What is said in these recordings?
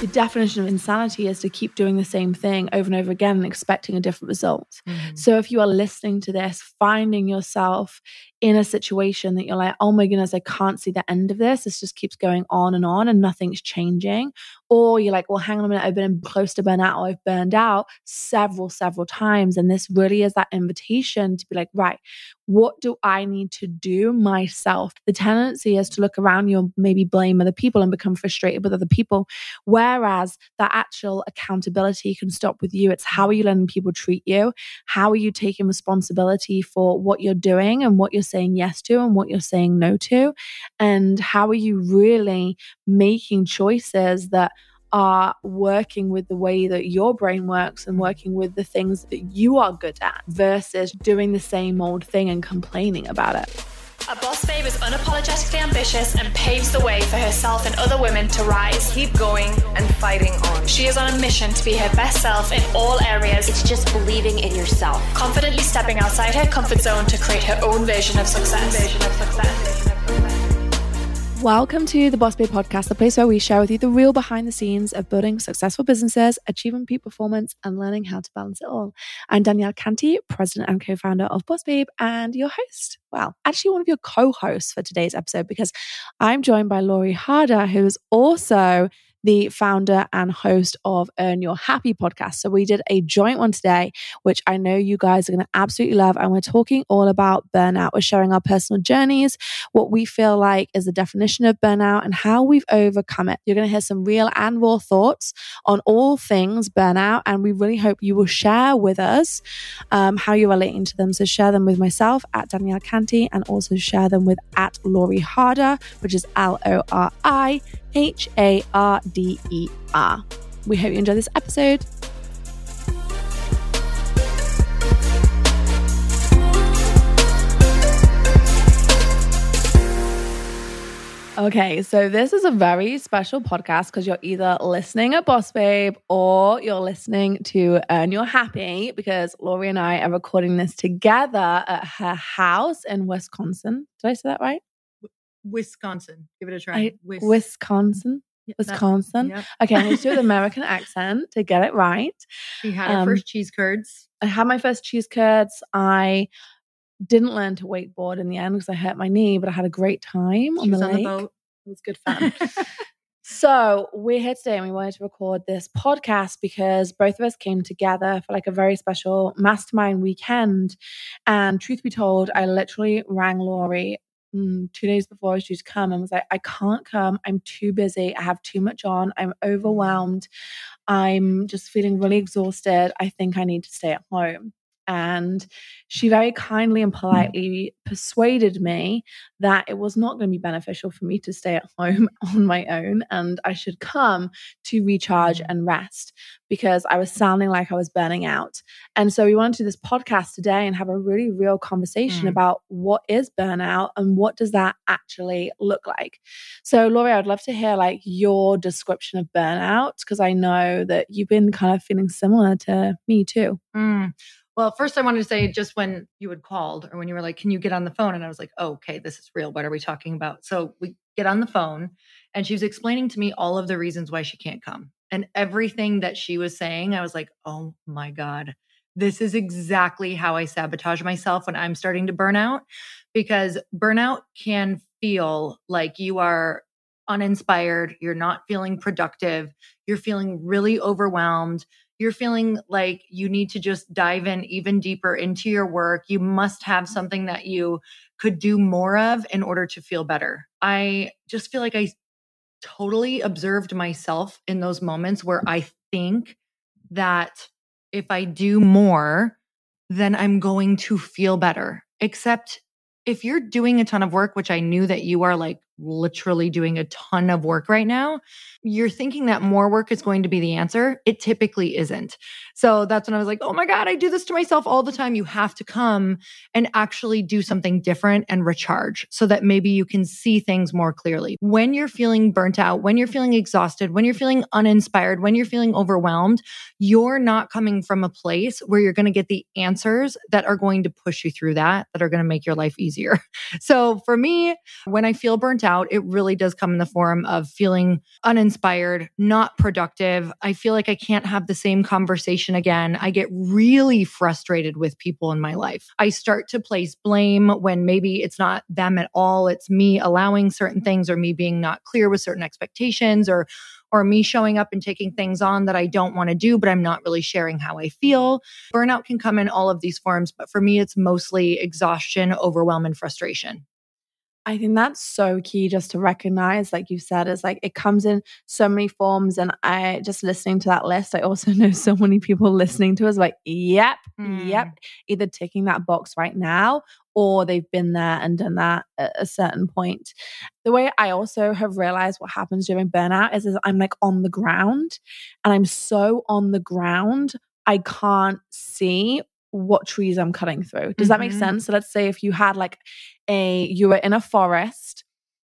the definition of insanity is to keep doing the same thing over and over again and expecting a different result. Mm-hmm. So if you are listening to this, finding yourself in a situation that you're like, oh my goodness, I can't see the end of this. This just keeps going on and on and nothing's changing. Or you're like, well, hang on a minute, I've been close to burnout or I've burned out several, several times. And this really is that invitation to be like, right, what do I need to do myself? The tendency is to look around you and maybe blame other people and become frustrated with other people. Whereas that actual accountability can stop with you. It's how are you letting people treat you? How are you taking responsibility for what you're doing and what you're saying yes to and what you're saying no to? And how are you really making choices that are working with the way that your brain works and working with the things that you are good at versus doing the same old thing and complaining about it. A boss babe is unapologetically ambitious and paves the way for herself and other women to rise. Keep going and fighting on. She is on a mission to be her best self in all areas. It's just believing in yourself. Confidently stepping outside her comfort zone to create her own version of success. Version of success. Welcome to the Boss Babe Podcast, the place where we share with you the real behind the scenes of building successful businesses, achieving peak performance, and learning how to balance it all. I'm Danielle Canty, president and co founder of Boss Babe, and your host. Well, actually, one of your co hosts for today's episode because I'm joined by Lori Harder, who is also the founder and host of Earn Your Happy podcast. So we did a joint one today, which I know you guys are going to absolutely love. And we're talking all about burnout. We're sharing our personal journeys, what we feel like is the definition of burnout, and how we've overcome it. You're going to hear some real and raw thoughts on all things burnout. And we really hope you will share with us um, how you're relating to them. So share them with myself at Danielle Canty and also share them with at Lori Harder, which is L O R I H A R D E R. We hope you enjoy this episode. Okay, so this is a very special podcast because you're either listening at Boss Babe or you're listening to Earn Your Happy because Lori and I are recording this together at her house in Wisconsin. Did I say that right? Wisconsin. Give it a try. I, Wis- Wisconsin. Wisconsin. Okay, I'm going to do an American accent to get it right. She had her um, first cheese curds. I had my first cheese curds. I didn't learn to wakeboard in the end because I hurt my knee, but I had a great time she on the lake. On the boat. It was good fun. so we're here today and we wanted to record this podcast because both of us came together for like a very special mastermind weekend. And truth be told, I literally rang Lori mm, two days before I was due to come and was like, I can't come. I'm too busy. I have too much on. I'm overwhelmed. I'm just feeling really exhausted. I think I need to stay at home. And she very kindly and politely persuaded me that it was not going to be beneficial for me to stay at home on my own and I should come to recharge and rest because I was sounding like I was burning out. And so we wanted to do this podcast today and have a really real conversation mm. about what is burnout and what does that actually look like. So Lori, I'd love to hear like your description of burnout because I know that you've been kind of feeling similar to me too. Mm. Well, first I wanted to say just when you had called or when you were like, can you get on the phone? And I was like, oh, okay, this is real. What are we talking about? So we get on the phone and she was explaining to me all of the reasons why she can't come. And everything that she was saying, I was like, oh my God, this is exactly how I sabotage myself when I'm starting to burn out because burnout can feel like you are uninspired, you're not feeling productive, you're feeling really overwhelmed you're feeling like you need to just dive in even deeper into your work, you must have something that you could do more of in order to feel better. I just feel like I totally observed myself in those moments where I think that if I do more, then I'm going to feel better. Except if you're doing a ton of work, which I knew that you are like literally doing a ton of work right now, you're thinking that more work is going to be the answer. It typically isn't. So that's when I was like, oh my God, I do this to myself all the time. You have to come and actually do something different and recharge so that maybe you can see things more clearly. When you're feeling burnt out, when you're feeling exhausted, when you're feeling uninspired, when you're feeling overwhelmed, you're not coming from a place where you're going to get the answers that are going to push you through that, that are going to make your life easier. So for me, when I feel burnt out, it really does come in the form of feeling uninspired, not productive. I feel like I can't have the same conversation again. I get really frustrated with people in my life. I start to place blame when maybe it's not them at all. It's me allowing certain things or me being not clear with certain expectations or or me showing up and taking things on that I don't want to do, but I'm not really sharing how I feel. Burnout can come in all of these forms, but for me, it's mostly exhaustion, overwhelm, and frustration. I think that's so key just to recognize, like you said, is like it comes in so many forms. And I just listening to that list, I also know so many people listening to us like, yep, mm. yep, either ticking that box right now or they've been there and done that at a certain point. The way I also have realized what happens during burnout is, is I'm like on the ground and I'm so on the ground, I can't see what trees I'm cutting through. Does mm-hmm. that make mm-hmm. sense? So let's say if you had like a you were in a forest,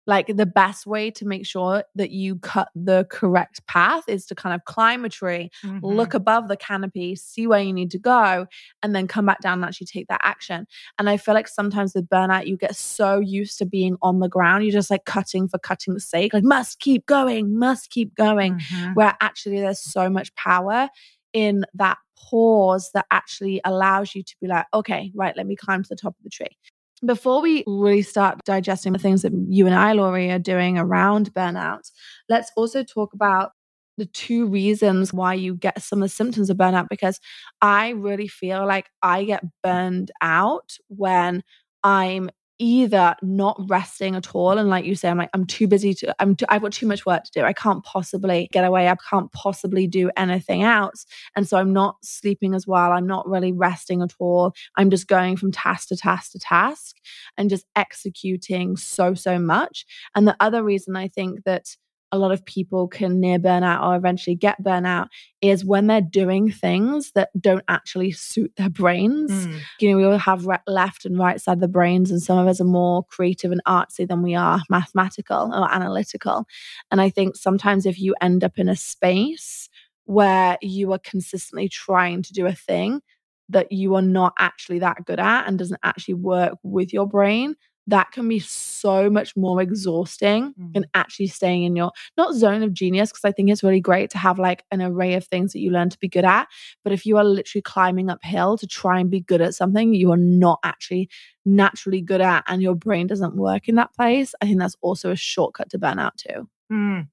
like the best way to make sure that you cut the correct path is to kind of climb a tree, mm-hmm. look above the canopy, see where you need to go, and then come back down and actually take that action. And I feel like sometimes with burnout, you get so used to being on the ground, you're just like cutting for cutting's sake, like must keep going, must keep going, mm-hmm. where actually there's so much power in that pause that actually allows you to be like, okay, right, let me climb to the top of the tree. Before we really start digesting the things that you and I, Lori, are doing around burnout, let's also talk about the two reasons why you get some of the symptoms of burnout because I really feel like I get burned out when I'm either not resting at all and like you say i'm like i'm too busy to i'm too, i've got too much work to do. I can't possibly get away. I can't possibly do anything else. And so i'm not sleeping as well. I'm not really resting at all. I'm just going from task to task to task and just executing so so much. And the other reason i think that a lot of people can near burnout or eventually get burnout is when they're doing things that don't actually suit their brains. Mm. You know, we all have re- left and right side of the brains, and some of us are more creative and artsy than we are mathematical or analytical. And I think sometimes if you end up in a space where you are consistently trying to do a thing that you are not actually that good at and doesn't actually work with your brain, that can be so much more exhausting mm. than actually staying in your not zone of genius because I think it's really great to have like an array of things that you learn to be good at. But if you are literally climbing uphill to try and be good at something you are not actually naturally good at and your brain doesn't work in that place, I think that's also a shortcut to burnout too. Mm.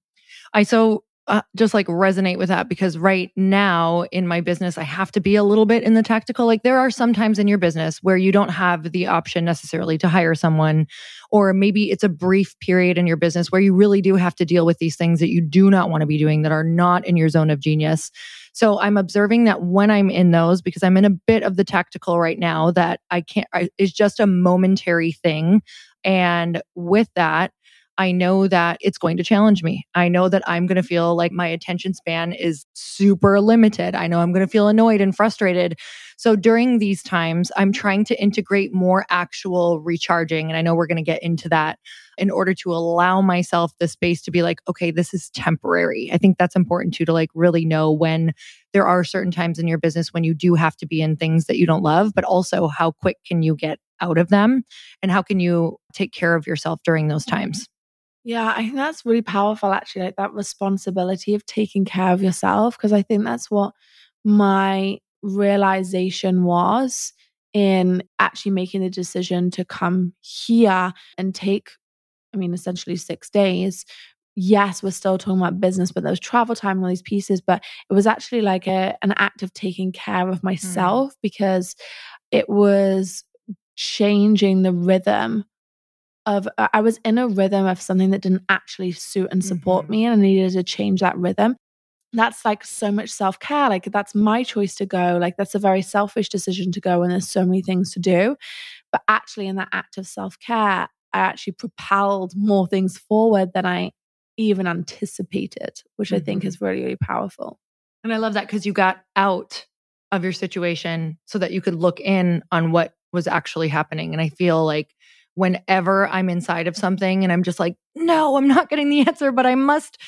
I so uh, just like resonate with that because right now in my business, I have to be a little bit in the tactical. Like there are some times in your business where you don't have the option necessarily to hire someone, or maybe it's a brief period in your business where you really do have to deal with these things that you do not want to be doing that are not in your zone of genius. So I'm observing that when I'm in those, because I'm in a bit of the tactical right now, that I can't, I, it's just a momentary thing. And with that, I know that it's going to challenge me. I know that I'm going to feel like my attention span is super limited. I know I'm going to feel annoyed and frustrated. So during these times, I'm trying to integrate more actual recharging. And I know we're going to get into that in order to allow myself the space to be like, okay, this is temporary. I think that's important too, to like really know when there are certain times in your business when you do have to be in things that you don't love, but also how quick can you get out of them and how can you take care of yourself during those times? Yeah, I think that's really powerful actually, like that responsibility of taking care of yourself. Because I think that's what my realization was in actually making the decision to come here and take, I mean, essentially six days. Yes, we're still talking about business, but there was travel time and all these pieces. But it was actually like a, an act of taking care of mm. myself mm. because it was changing the rhythm of uh, I was in a rhythm of something that didn't actually suit and support mm-hmm. me, and I needed to change that rhythm. That's like so much self care. Like, that's my choice to go. Like, that's a very selfish decision to go, and there's so many things to do. But actually, in that act of self care, I actually propelled more things forward than I even anticipated, which mm-hmm. I think mm-hmm. is really, really powerful. And I love that because you got out of your situation so that you could look in on what was actually happening. And I feel like whenever I'm inside of something and I'm just like, no, I'm not getting the answer, but I must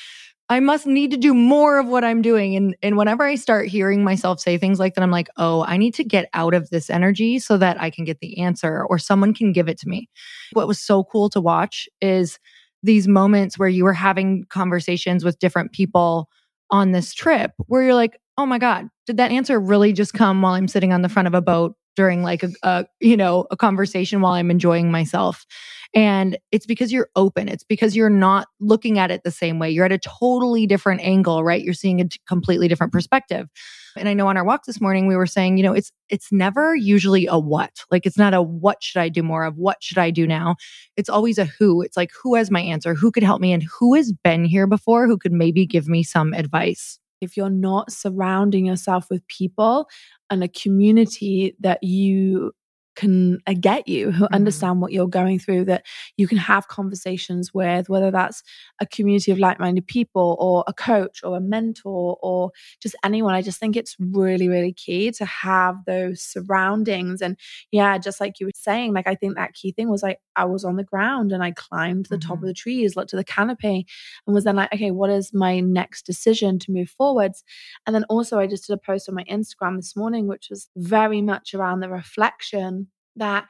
I must need to do more of what I'm doing. And and whenever I start hearing myself say things like that, I'm like, oh, I need to get out of this energy so that I can get the answer or someone can give it to me. What was so cool to watch is these moments where you were having conversations with different people on this trip where you're like, oh my God, did that answer really just come while I'm sitting on the front of a boat during like a, a, you know a conversation while i'm enjoying myself. And it's because you're open. It's because you're not looking at it the same way. You're at a totally different angle right? You're seeing a completely different perspective. And i know on our walk this morning we were saying you know it's it's never usually a what. Like it's not a what should i do more of? What should i do now? It's always a who. It's like who has my answer? Who could help me? And who has been here before who could maybe give me some advice if you're not surrounding yourself with people and a community that you can uh, get you, who mm-hmm. understand what you're going through, that you can have conversations with, whether that's a community of like minded people or a coach or a mentor or just anyone. I just think it's really, really key to have those surroundings. And yeah, just like you were saying, like I think that key thing was like I was on the ground and I climbed the mm-hmm. top of mm-hmm. the trees, looked to the canopy, and was then like, okay, what is my next decision to move forwards? And then also, I just did a post on my Instagram this morning, which was very much around the reflection that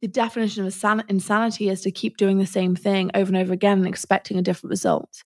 the definition of insanity is to keep doing the same thing over and over again and expecting a different result.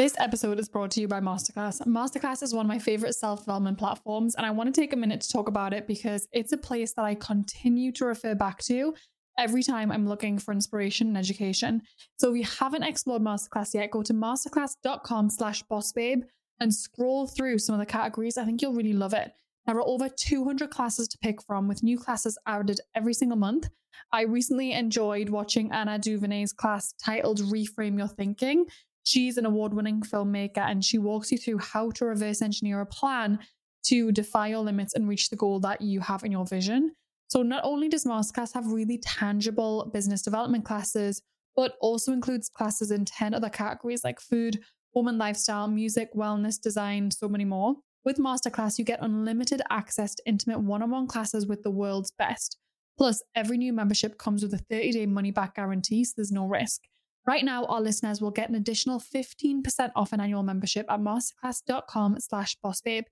This episode is brought to you by Masterclass. Masterclass is one of my favorite self development platforms, and I want to take a minute to talk about it because it's a place that I continue to refer back to every time I'm looking for inspiration and education. So if you haven't explored Masterclass yet, go to masterclass.com slash bossbabe and scroll through some of the categories. I think you'll really love it. There are over 200 classes to pick from, with new classes added every single month. I recently enjoyed watching Ava DuVernay's class titled Reframe Your Thinking. She's an award winning filmmaker and she walks you through how to reverse engineer a plan to defy your limits and reach the goal that you have in your vision. So, not only does Masterclass have really tangible business development classes, but also includes classes in 10 other categories like food, home and lifestyle, music, wellness, design, so many more. With Masterclass, you get unlimited access to intimate one on one classes with the world's best. Plus, every new membership comes with a 30 day money back guarantee, so there's no risk. Right now, our listeners will get an additional 15% off an annual membership at masterclass.com slash bossbabe.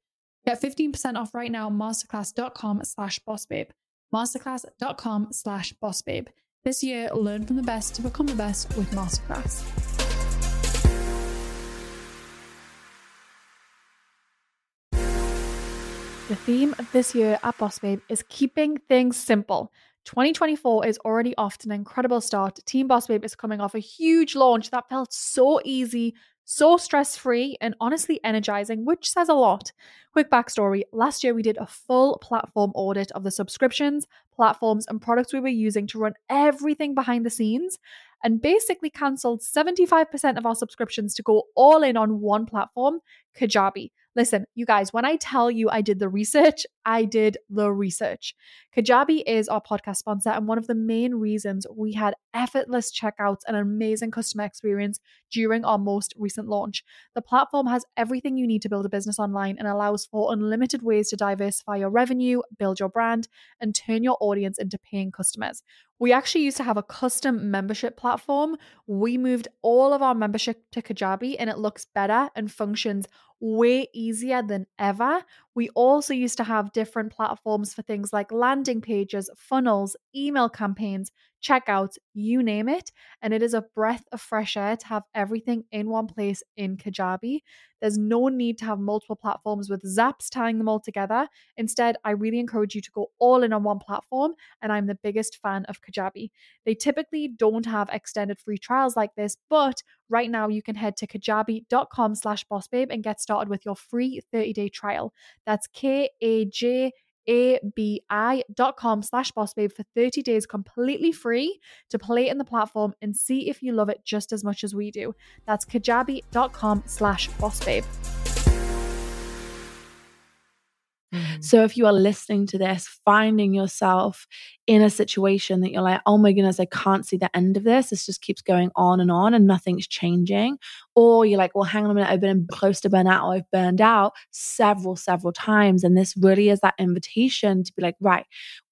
Get 15% off right now masterclass.com slash bossbabe. Masterclass.com slash bossbabe. This year, learn from the best to become the best with Masterclass. The theme of this year at Boss Babe is keeping things simple. 2024 is already off to an incredible start. Team Boss Babe is coming off a huge launch that felt so easy, so stress free, and honestly energizing, which says a lot. Quick backstory last year, we did a full platform audit of the subscriptions, platforms, and products we were using to run everything behind the scenes and basically cancelled 75% of our subscriptions to go all in on one platform, Kajabi. Listen, you guys, when I tell you I did the research, I did the research. Kajabi is our podcast sponsor and one of the main reasons we had effortless checkouts and an amazing customer experience during our most recent launch. The platform has everything you need to build a business online and allows for unlimited ways to diversify your revenue, build your brand, and turn your audience into paying customers. We actually used to have a custom membership platform. We moved all of our membership to Kajabi and it looks better and functions way easier than ever. We also used to have different platforms for things like landing pages, funnels, email campaigns, checkouts, you name it. And it is a breath of fresh air to have everything in one place in Kajabi. There's no need to have multiple platforms with zaps tying them all together. Instead, I really encourage you to go all in on one platform, and I'm the biggest fan of Kajabi. They typically don't have extended free trials like this, but right now you can head to kajabi.com slash bossbabe and get started with your free 30-day trial. That's K-A-J abi.com slash bossbabe for 30 days completely free to play in the platform and see if you love it just as much as we do. That's kajabi.com slash bossbabe. Mm-hmm. So if you are listening to this, finding yourself in a situation that you're like, oh my goodness, I can't see the end of this. This just keeps going on and on and nothing's changing. Or you're like, well, hang on a minute, I've been close to burnout or I've burned out several, several times. And this really is that invitation to be like, right,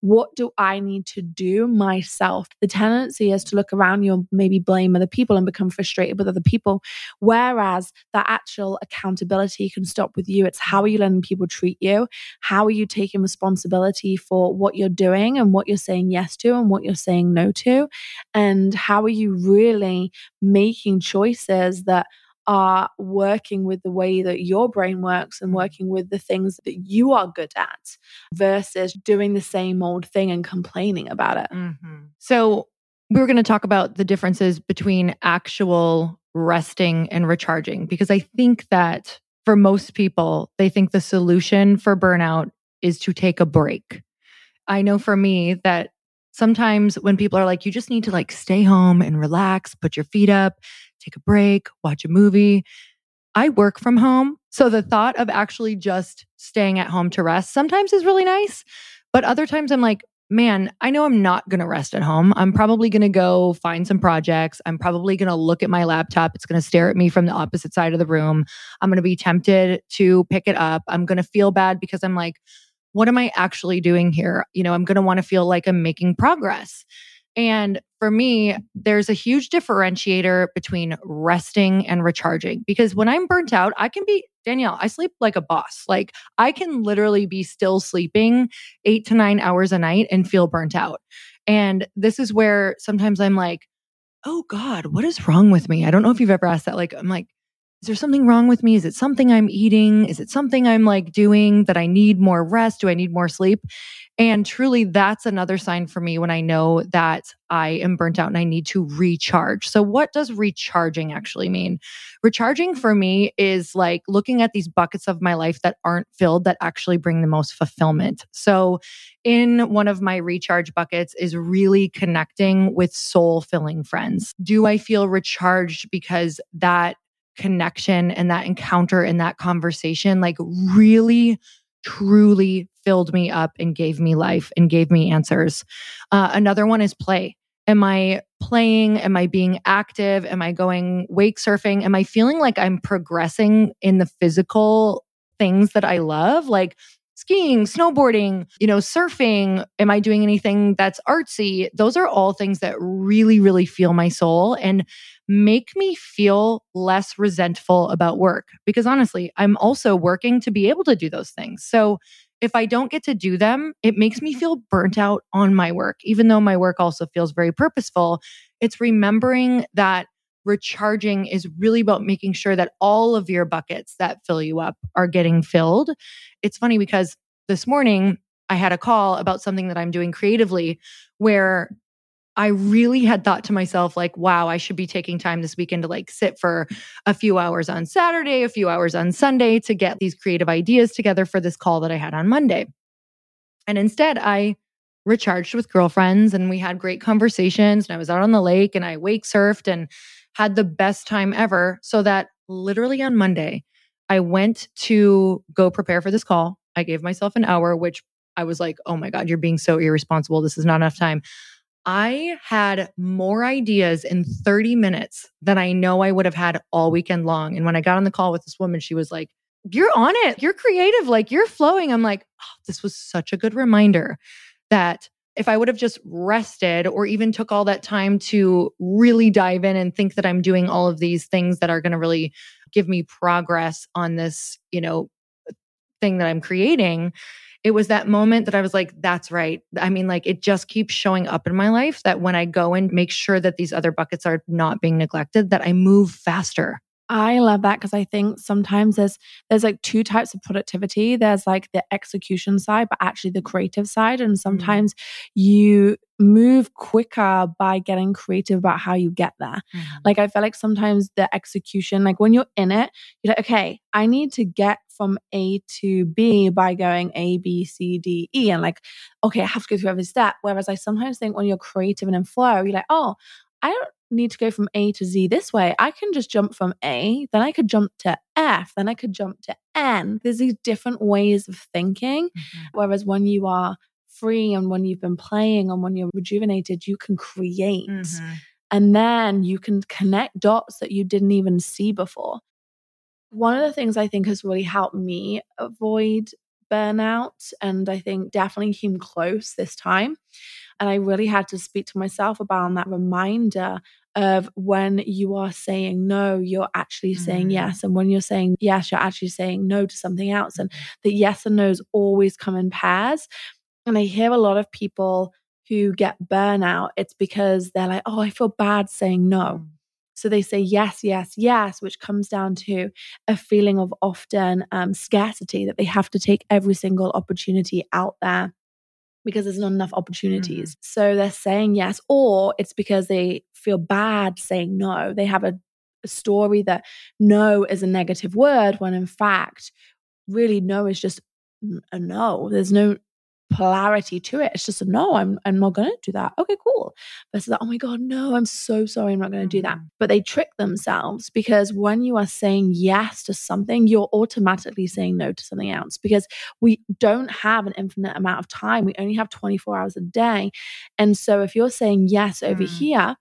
what do I need to do myself? The tendency is to look around you and maybe blame other people and become frustrated with other people. Whereas that actual accountability can stop with you. It's how are you letting people treat you? How are you taking responsibility for what you're doing and what you're saying yes to and what you're saying no to? And how are you really making choices that are working with the way that your brain works and working with the things that you are good at versus doing the same old thing and complaining about it. Mm-hmm. So, we were going to talk about the differences between actual resting and recharging because I think that for most people, they think the solution for burnout is to take a break. I know for me that sometimes when people are like, you just need to like stay home and relax, put your feet up, take a break, watch a movie. I work from home. So the thought of actually just staying at home to rest sometimes is really nice. But other times I'm like, man, I know I'm not going to rest at home. I'm probably going to go find some projects. I'm probably going to look at my laptop. It's going to stare at me from the opposite side of the room. I'm going to be tempted to pick it up. I'm going to feel bad because I'm like, what am I actually doing here? You know, I'm going to want to feel like I'm making progress. And for me, there's a huge differentiator between resting and recharging because when I'm burnt out, I can be Danielle, I sleep like a boss. Like I can literally be still sleeping eight to nine hours a night and feel burnt out. And this is where sometimes I'm like, oh God, what is wrong with me? I don't know if you've ever asked that. Like, I'm like, is there something wrong with me? Is it something I'm eating? Is it something I'm like doing that I need more rest? Do I need more sleep? And truly, that's another sign for me when I know that I am burnt out and I need to recharge. So, what does recharging actually mean? Recharging for me is like looking at these buckets of my life that aren't filled that actually bring the most fulfillment. So, in one of my recharge buckets is really connecting with soul filling friends. Do I feel recharged because that connection and that encounter and that conversation like really truly filled me up and gave me life and gave me answers. Uh, another one is play. Am I playing? Am I being active? Am I going wake surfing? Am I feeling like I'm progressing in the physical things that I love? Like skiing, snowboarding, you know, surfing? Am I doing anything that's artsy? Those are all things that really, really feel my soul and make me feel less resentful about work. Because honestly, I'm also working to be able to do those things. So if I don't get to do them, it makes me mm-hmm. feel burnt out on my work, even though my work also feels very purposeful. It's remembering that recharging is really about making sure that all of your buckets that fill you up are getting filled. It's funny because this morning I had a call about something that I'm doing creatively where I really had thought to myself, like, wow, I should be taking time this weekend to like sit for a few hours on Saturday, a few hours on Sunday to get these creative ideas together for this call that I had on Monday. And instead, I recharged with girlfriends and we had great conversations. And I was out on the lake and I wake surfed and had the best time ever. So that literally on Monday, I went to go prepare for this call. I gave myself an hour, which I was like, oh my God, you're being so irresponsible. This is not enough time. I had more ideas in 30 minutes than I know I would have had all weekend long. And when I got on the call with this woman, she was like, You're on it. You're creative. Like you're flowing. I'm like, oh, This was such a good reminder that if I would have just rested or even took all that time to really dive in and think that I'm doing all of these things that are going to really give me progress on this, you know, thing that I'm creating, it was that moment that I was like, that's right. I mean, like it just keeps showing up in my life that when I go and make sure that these other buckets are not being neglected, that I move faster. I love that because I think sometimes there's there's like two types of productivity. There's like the execution side, but actually the creative side. And mm. sometimes mm. you move quicker by getting creative about how you get there. Mm. Like I feel like sometimes the execution, like when you're in it, you're like, okay, I need to get from A to B by going A, B, C, D, E. And like, okay, I have to go through every step. Whereas I sometimes think when you're creative and in flow, you're like, oh, I don't need to go from A to Z this way. I can just jump from A, then I could jump to F, then I could jump to N. There's these different ways of thinking. Mm-hmm. Whereas when you are free and when you've been playing and when you're rejuvenated, you can create. Mm-hmm. And then you can connect dots that you didn't even see before. One of the things I think has really helped me avoid burnout and I think definitely came close this time and I really had to speak to myself about that reminder of when you are saying no, you're actually saying mm. yes. And when you're saying yes, you're actually saying no to something else. And the yes and no's always come in pairs. And I hear a lot of people who get burnout, it's because they're like, oh, I feel bad saying no. Mm. So they say yes, yes, yes, which comes down to a feeling of often um, scarcity that they have to take every single opportunity out there because there's not enough opportunities. Mm-hmm. So they're saying yes, or it's because they feel bad saying no. They have a, a story that no is a negative word when in fact, really no is just a no. There's no polarity to it. It's just no, I'm I'm not gonna do that. Okay, cool. Versus that, oh my God, no, I'm so sorry, I'm not gonna do that. Mhm. But they trick themselves because when you are saying yes to something, you're automatically saying no to something else because we don't have an infinite amount of time. We only have 24 hours a day. And so if you're saying yes over Mm. here,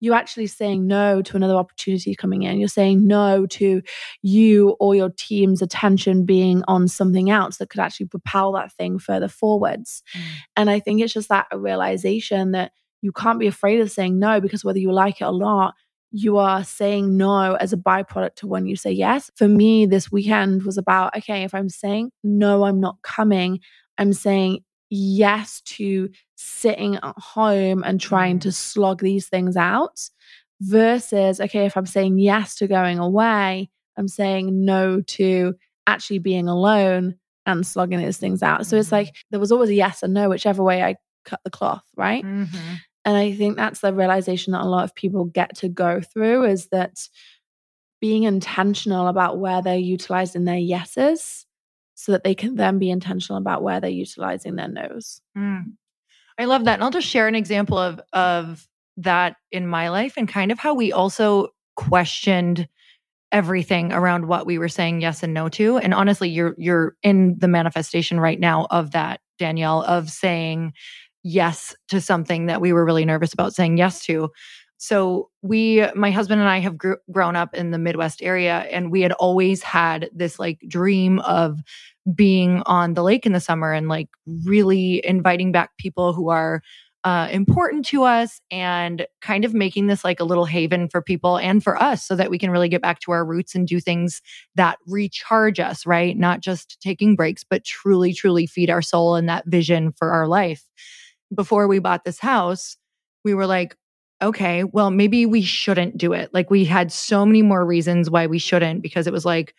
you're actually saying no to another opportunity coming in. You're saying no to you or your team's attention being on something else that could actually propel that thing further forwards. Mm. And I think it's just that realization that you can't be afraid of saying no because whether you like it or not, you are saying no as a byproduct to when you say yes. For me, this weekend was about okay, if I'm saying no, I'm not coming, I'm saying yes to sitting at home and trying to slog these things out versus okay, if I'm saying yes to going away, I'm saying no to actually being alone and slogging these things out. So it's Mhm. like there was always a yes and no, whichever way I cut the cloth, right? Mhm. And I think that's the realization that a lot of people get to go through is that being intentional about where they're utilizing their yeses so that they can then be intentional about where they're utilizing their nos. Mm. I love that. And I'll just share an example of of that in my life and kind of how we also questioned everything around what we were saying yes and no to. And honestly, you're you're in the manifestation right now of that, Danielle, of saying yes to something that we were really nervous about saying yes to. So we, my husband and I have gr- grown up in the Midwest area and we had always had this like dream of being on the lake in the summer and like really inviting back people who are uh, important to us and kind of making this like a little haven for people and for us so that we can really get back to our roots and do things that recharge us, right? Not just taking breaks, but truly, truly feed our soul and that vision for our life. Before we bought this house, we were like, okay, well, maybe we shouldn't do it. Like we had so many more reasons why we shouldn't because it was like,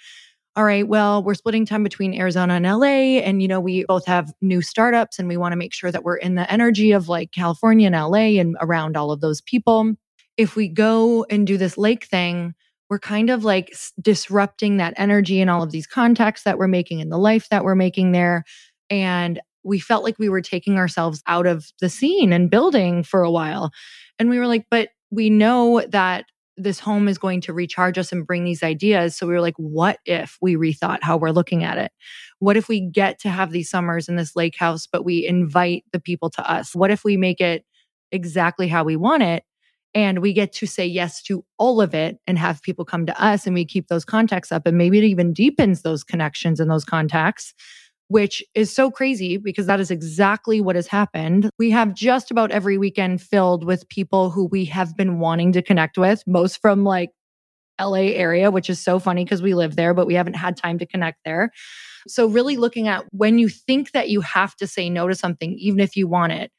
all right, well, we're splitting time between Arizona and LA. And, you know, we both have new startups and we want to make sure that we're in the energy of like California and LA and around all of those people. If we go and do this lake thing, we're kind of like disrupting that energy and all of these contacts that we're making in the life that we're making there. And we felt like we were taking ourselves out of the scene and building for a while. And we were like, but we know that this home is going to recharge us and bring these ideas. So we were like, what if we rethought how we're looking at it? What if we get to have these summers in this lake house, but we invite the people to us? What if we make it exactly how we want it? And we get to say yes to all of it and have people come to us and we keep those contacts up. And maybe it even deepens those connections and those contacts which is so crazy because that is exactly what has happened. We have just about every weekend filled with people who we have been wanting to connect with, most from like LA area, which is so funny because we live there, but we haven't had time to connect there. So, really looking at when you think that you have to say no to something, even if you want it,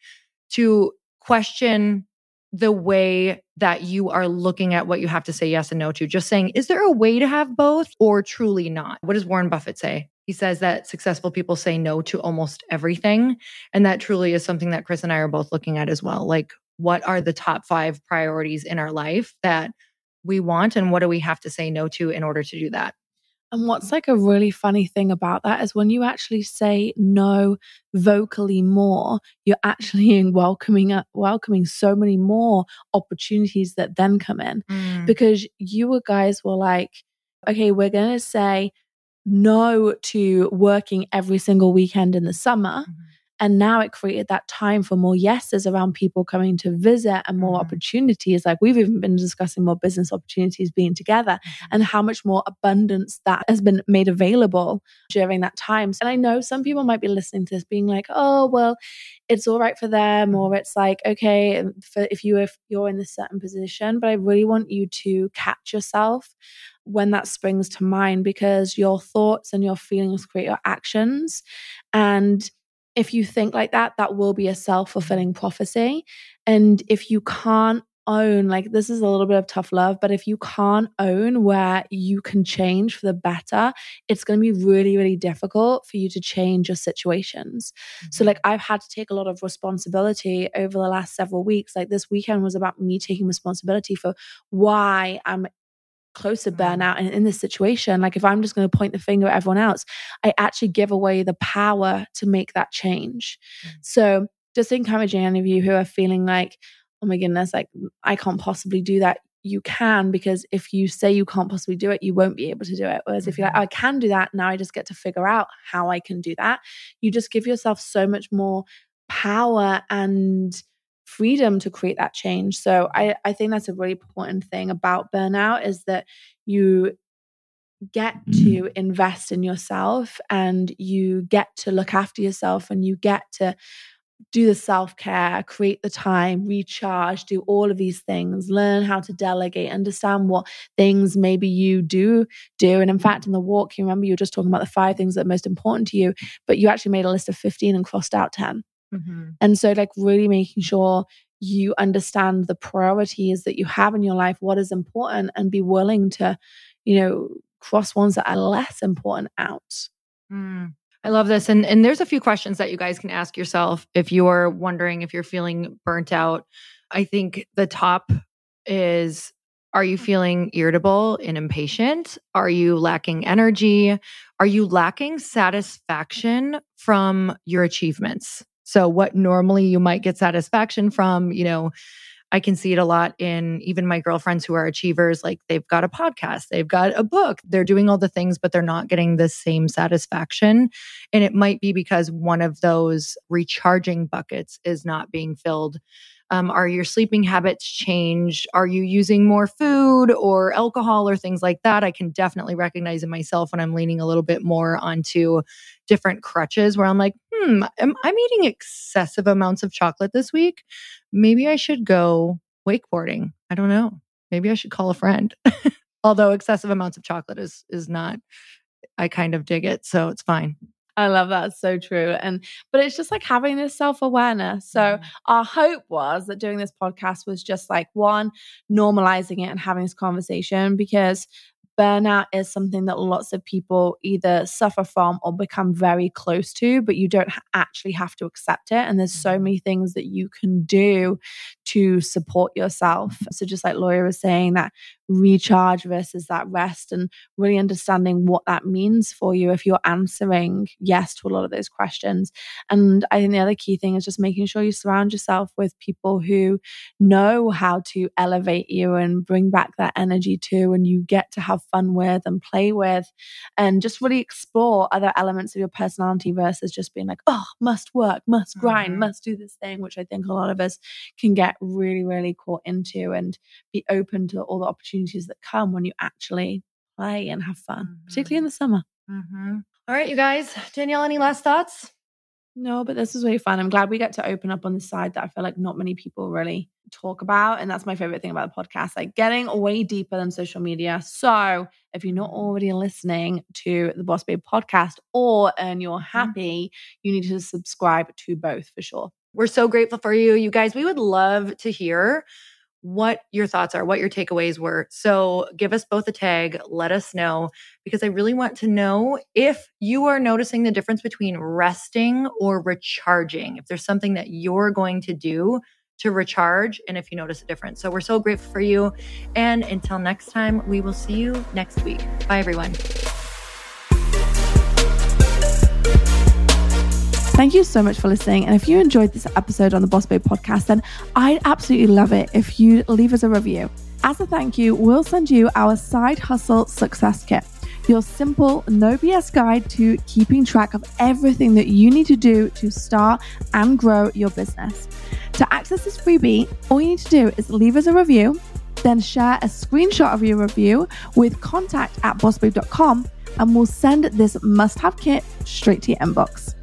to question the way that you are looking at what you have to say yes and no to. Just saying, is there a way to have both or truly not? What does Warren Buffett say? He says that successful people say no to almost everything. And that truly is something that Chris and I are both looking at as well. Like, what are the top five priorities in our life that we want? And what do we have to say no to in order to do that? And what's like a really funny thing about that is when you actually say no vocally more, you're actually welcoming up, welcoming so many more opportunities that then come in. Mm. Because you guys were like, okay, we're gonna say no to working every single weekend in the summer. Mhm. And now it created that time for more yeses around people coming to visit and more Mhm. opportunities. Like we've even been discussing more business opportunities being together and how much more abundance that has been made available during that time. And I know some people might be listening to this being like, oh, well, it's all right for them, or it's like, okay, for if you if you're in this certain position, but I really want you to catch yourself when that springs to mind because your thoughts and your feelings create your actions. And if you think like that, that will be a self fulfilling prophecy. And if you can't own, like, this is a little bit of tough love, but if you can't own where you can change for the better, it's going to be really, really difficult for you to change your situations. Mm-hmm. So, like, I've had to take a lot of responsibility over the last several weeks. Like, this weekend was about me taking responsibility for why I'm close to mm-hmm. burnout and in this situation like if i'm just going to point the finger at everyone else i actually give away the power to make that change mm-hmm. so just encouraging any of you who are feeling like oh my goodness like i can't possibly do that you can because if you say you can't possibly do it you won't be able to do it whereas mm-hmm. if you're like oh, i can do that now i just get to figure out how i can do that you just give yourself so much more power and freedom to create that change. So I, I think that's a really important thing about burnout is that you get to mm. invest in yourself and you get to look after yourself and you get to do the self care, create the time, recharge, do all of these things, learn how to delegate, understand what things maybe you do do. And in fact, in the walk, you remember you were just talking about the five things that are most important to you, but you actually made a list of 15 and crossed out 10. Mm-hmm. And so, like, really making sure you understand the priorities that you have in your life, what is important, and be willing to, you know, cross ones that are less important out. Mm. I love this. And and there's a few questions that you guys can ask yourself if you're wondering if you're feeling burnt out. I think the top is are you feeling irritable and impatient? Are you lacking energy? Are you lacking satisfaction from your achievements? So, what normally you might get satisfaction from, you know, I can see it a lot in even my girlfriends who are achievers. Like they've got a podcast, they've got a book, they're doing all the things, but they're not getting the same satisfaction. And it might be because one of those recharging buckets is not being filled um, are your sleeping habits changed? Are you using more food or alcohol or things like that? I can definitely recognize in myself when I'm leaning a little bit more onto different crutches where I'm like, hmm, am, I'm eating excessive amounts of chocolate this week. Maybe I should go wakeboarding. I don't know. Maybe I should call a friend. Although excessive amounts of chocolate is is not I kind of dig it, so it's fine. I love that. It's so true. And but it's just like having this self-awareness. So mm. our hope was that doing this podcast was just like one, normalizing it and having this conversation because burnout is something that lots of people either suffer from or become very close to, but you don't actually have to accept it. And there's so mm-hmm. many things that you can do to support yourself. So, just like Laura was saying, that recharge versus that rest and really understanding what that means for you if you're answering yes to a lot of those questions. And I think the other key thing is just making sure you surround yourself with people who know how to elevate you and bring back that energy too, and you get to have fun with and play with, and just really explore other elements of your personality versus just being like, oh, must work, must grind, mm-hmm. must do this thing, which I think a lot of us can get really, really caught into and be open to all the opportunities that come when you actually play and have fun, mm-hmm. particularly in the summer. Mm-hmm. All right, you guys. Danielle, any last thoughts? No, but this is really fun. I'm glad we get to open up on the side that I feel like not many people really talk about. And that's my favorite thing about the podcast, like getting way deeper than social media. So if you're not already listening to the Boss Babe podcast or Earn Your mm-hmm. Happy, you need to subscribe to both for sure. We're so grateful for you. You guys, we would love to hear what your thoughts are, what your takeaways were. So give us both a tag, let us know, because I really want to know if you are noticing the difference between resting or recharging, if there's something that you're going to do to recharge, and if you notice a difference. So we're so grateful for you. And until next time, we will see you next week. Bye, everyone. Thank you so much for listening. And if you enjoyed this episode on the Boss Babe podcast, then I'd absolutely love it if you leave us a review. As a thank you, we'll send you our side hustle success kit, your simple, no BS guide to keeping track of everything that you need to do to start and grow your business. To access this freebie, all you need to do is leave us a review, then share a screenshot of your review with contact at bossbabe.com, and we'll send this must have kit straight to your inbox.